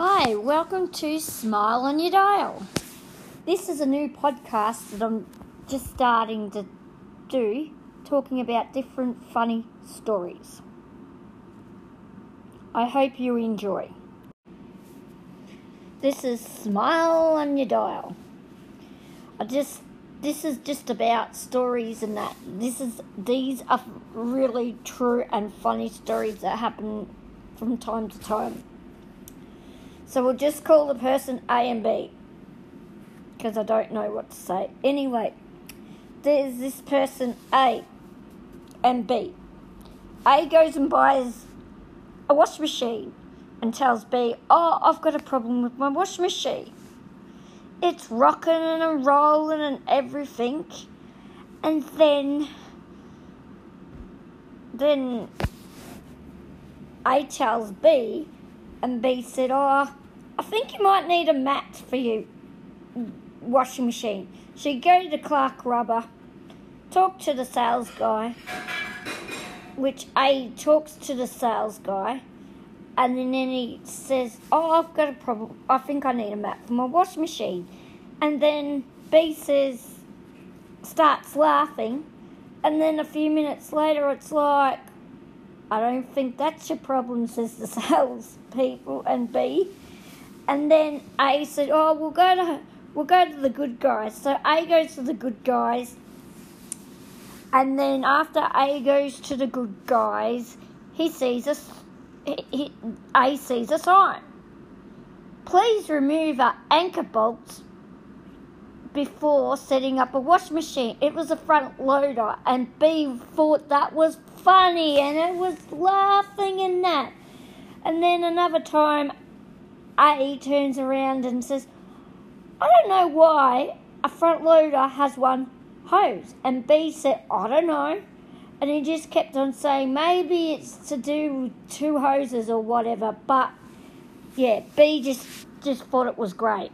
Hi, welcome to Smile on Your Dial. This is a new podcast that I'm just starting to do, talking about different funny stories. I hope you enjoy. This is Smile on Your Dial. I just this is just about stories and that. This is these are really true and funny stories that happen from time to time. So we'll just call the person A and B because I don't know what to say. Anyway, there's this person A and B. A goes and buys a wash machine and tells B, Oh, I've got a problem with my wash machine. It's rocking and rolling and everything. And then, then A tells B, and B said, Oh, I think you might need a mat for your washing machine. So you go to the Clark Rubber, talk to the sales guy, which A talks to the sales guy, and then he says, Oh, I've got a problem. I think I need a mat for my washing machine. And then B says, starts laughing, and then a few minutes later it's like, I don't think that's your problem, says the sales people and B. And then A said, Oh, we'll go to we'll go to the good guys. So A goes to the good guys. And then after A goes to the good guys, he sees a he, he, A sees a sign. Please remove our anchor bolts before setting up a wash machine. It was a front loader, and B thought that was funny and it was laughing and that. And then another time, A turns around and says, I don't know why a front loader has one hose. And B said, I don't know. And he just kept on saying, maybe it's to do with two hoses or whatever. But yeah, B just, just thought it was great.